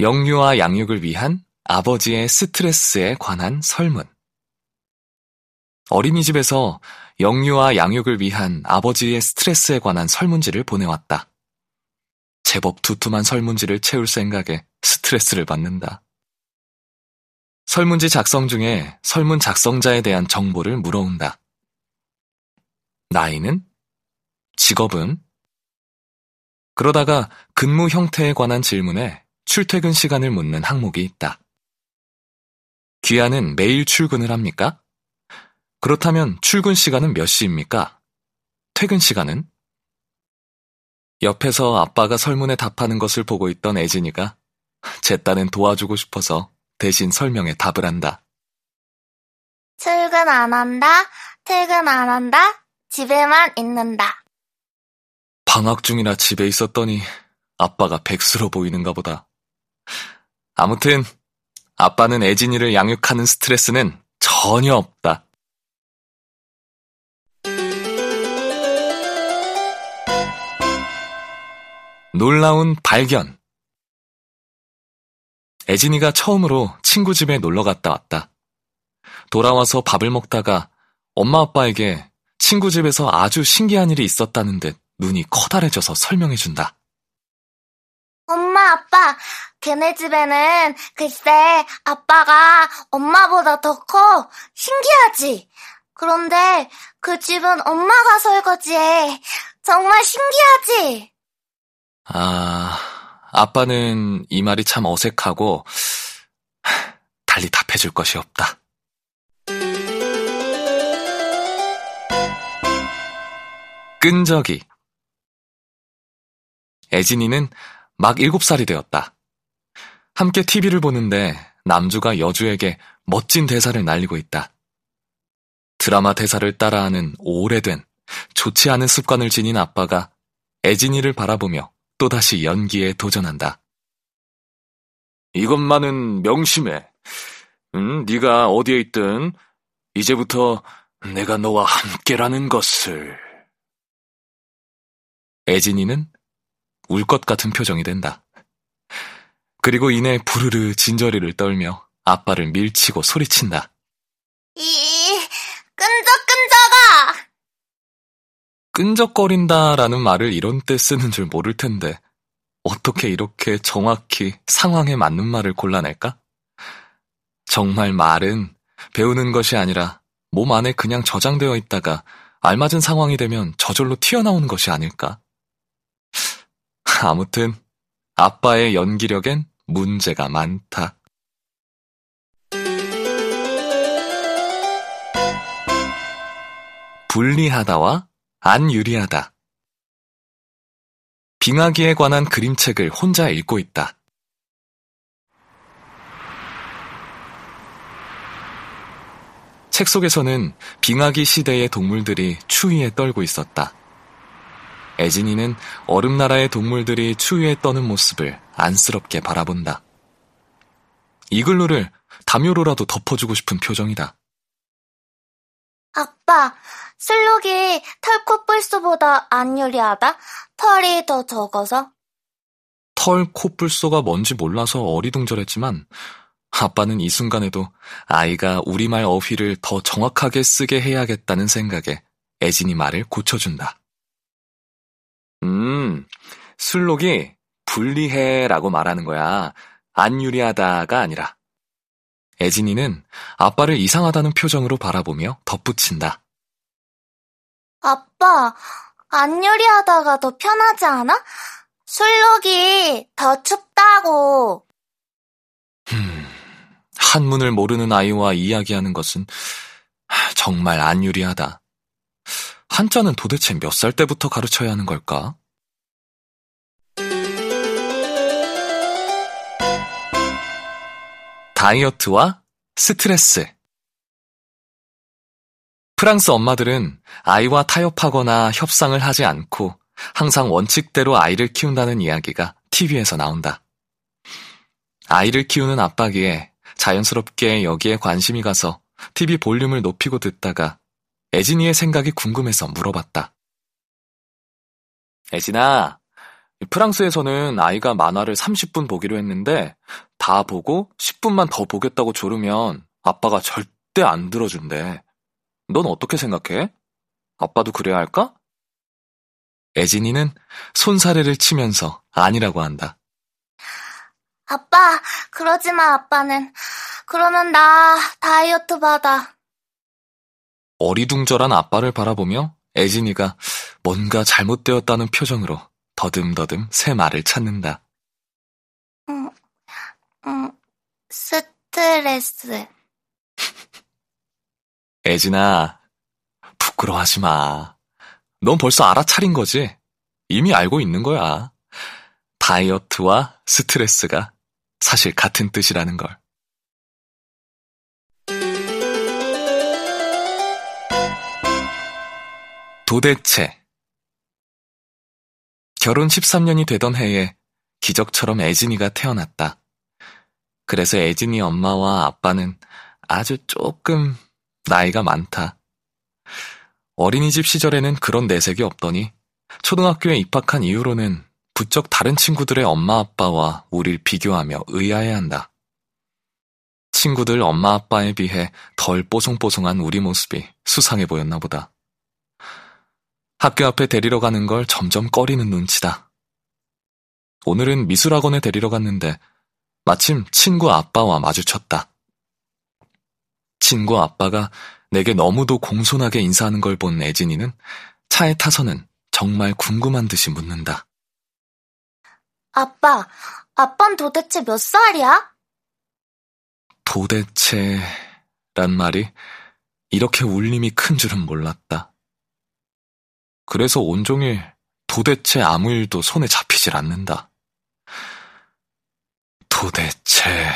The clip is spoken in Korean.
영유아 양육을 위한 아버지의 스트레스에 관한 설문. 어린이집에서 영유아 양육을 위한 아버지의 스트레스에 관한 설문지를 보내왔다. 제법 두툼한 설문지를 채울 생각에 스트레스를 받는다. 설문지 작성 중에 설문 작성자에 대한 정보를 물어온다. 나이는? 직업은? 그러다가 근무 형태에 관한 질문에 출퇴근 시간을 묻는 항목이 있다. 귀하는 매일 출근을 합니까? 그렇다면 출근 시간은 몇 시입니까? 퇴근 시간은? 옆에서 아빠가 설문에 답하는 것을 보고 있던 애진이가 제 딴엔 도와주고 싶어서 대신 설명에 답을 한다. 출근 안 한다, 퇴근 안 한다, 집에만 있는다. 방학 중이라 집에 있었더니 아빠가 백수로 보이는가 보다. 아무튼 아빠는 애진이를 양육하는 스트레스는 전혀 없다. 놀라운 발견. 애진이가 처음으로 친구 집에 놀러 갔다 왔다. 돌아와서 밥을 먹다가 엄마 아빠에게 친구 집에서 아주 신기한 일이 있었다는 듯 눈이 커다래져서 설명해준다. 아빠, 걔네 집에는 글쎄 아빠가 엄마보다 더 커. 신기하지? 그런데 그 집은 엄마가 설거지해. 정말 신기하지? 아, 아빠는 이 말이 참 어색하고 달리 답해줄 것이 없다. 끈적이 애진이는 막 7살이 되었다. 함께 TV를 보는데 남주가 여주에게 멋진 대사를 날리고 있다. 드라마 대사를 따라하는 오래된 좋지 않은 습관을 지닌 아빠가 애진이를 바라보며 또다시 연기에 도전한다. 이것만은 명심해. 응, 네가 어디에 있든 이제부터 내가 너와 함께라는 것을. 애진이는 울 것 같은 표정이 된다. 그리고 이내 부르르 진저리를 떨며 아빠를 밀치고 소리친다. 이, 끈적끈적아! 끈적거린다라는 말을 이런 때 쓰는 줄 모를 텐데 어떻게 이렇게 정확히 상황에 맞는 말을 골라낼까? 정말 말은 배우는 것이 아니라 몸 안에 그냥 저장되어 있다가 알맞은 상황이 되면 저절로 튀어나오는 것이 아닐까? 아무튼 아빠의 연기력엔 문제가 많다. 분리하다와 안 유리하다. 빙하기에 관한 그림책을 혼자 읽고 있다. 책 속에서는 빙하기 시대의 동물들이 추위에 떨고 있었다. 애진이는 얼음 나라의 동물들이 추위에 떠는 모습을 안쓰럽게 바라본다. 이글루를 담요로라도 덮어주고 싶은 표정이다. 아빠, 슬록이 털코뿔소보다 안 유리하다? 털이 더 적어서? 털, 코뿔소가 뭔지 몰라서 어리둥절했지만 아빠는 이 순간에도 아이가 우리말 어휘를 더 정확하게 쓰게 해야겠다는 생각에 애진이 말을 고쳐준다. 음, 술록이 분리해 라고 말하는 거야. 안 유리하다가 아니라. 애진이는 아빠를 이상하다는 표정으로 바라보며 덧붙인다. 아빠, 안 유리하다가 더 편하지 않아? 술록이 더 춥다고. 음, 한문을 모르는 아이와 이야기하는 것은 정말 안 유리하다. 한자는 도대체 몇 살 때부터 가르쳐야 하는 걸까? 다이어트와 스트레스. 프랑스 엄마들은 아이와 타협하거나 협상을 하지 않고 항상 원칙대로 아이를 키운다는 이야기가 TV에서 나온다. 아이를 키우는 아빠기에 자연스럽게 여기에 관심이 가서 TV 볼륨을 높이고 듣다가 애진이의 생각이 궁금해서 물어봤다. 애진아, 프랑스에서는 아이가 만화를 30분 보기로 했는데 다 보고 10분만 더 보겠다고 조르면 아빠가 절대 안 들어준대. 넌 어떻게 생각해? 아빠도 그래야 할까? 애진이는 손사래를 치면서 아니라고 한다. 아빠, 그러지 마, 아빠는. 그러면 나 다이어트 받아. 어리둥절한 아빠를 바라보며 애진이가 뭔가 잘못되었다는 표정으로 더듬더듬 새 말을 찾는다. 음, 음, 스트레스. 애진아, 부끄러워하지 마. 넌 벌써 알아차린 거지? 이미 알고 있는 거야. 다이어트와 스트레스가 사실 같은 뜻이라는 걸. 도대체 결혼 13년이 되던 해에 기적처럼 애진이가 태어났다. 그래서 애진이 엄마와 아빠는 아주 조금 나이가 많다. 어린이집 시절에는 그런 내색이 없더니 초등학교에 입학한 이후로는 부쩍 다른 친구들의 엄마 아빠와 우릴 비교하며 의아해한다. 친구들 엄마 아빠에 비해 덜 뽀송뽀송한 우리 모습이 수상해 보였나 보다. 학교 앞에 데리러 가는 걸 점점 꺼리는 눈치다. 오늘은 미술학원에 데리러 갔는데 마침 친구 아빠와 마주쳤다. 친구 아빠가 내게 너무도 공손하게 인사하는 걸 본 애진이는 차에 타서는 정말 궁금한 듯이 묻는다. 아빠, 아빤 도대체 몇 살이야? 도대체란 말이 이렇게 울림이 큰 줄은 몰랐다. 그래서 온종일 도대체 아무 일도 손에 잡히질 않는다. 도대체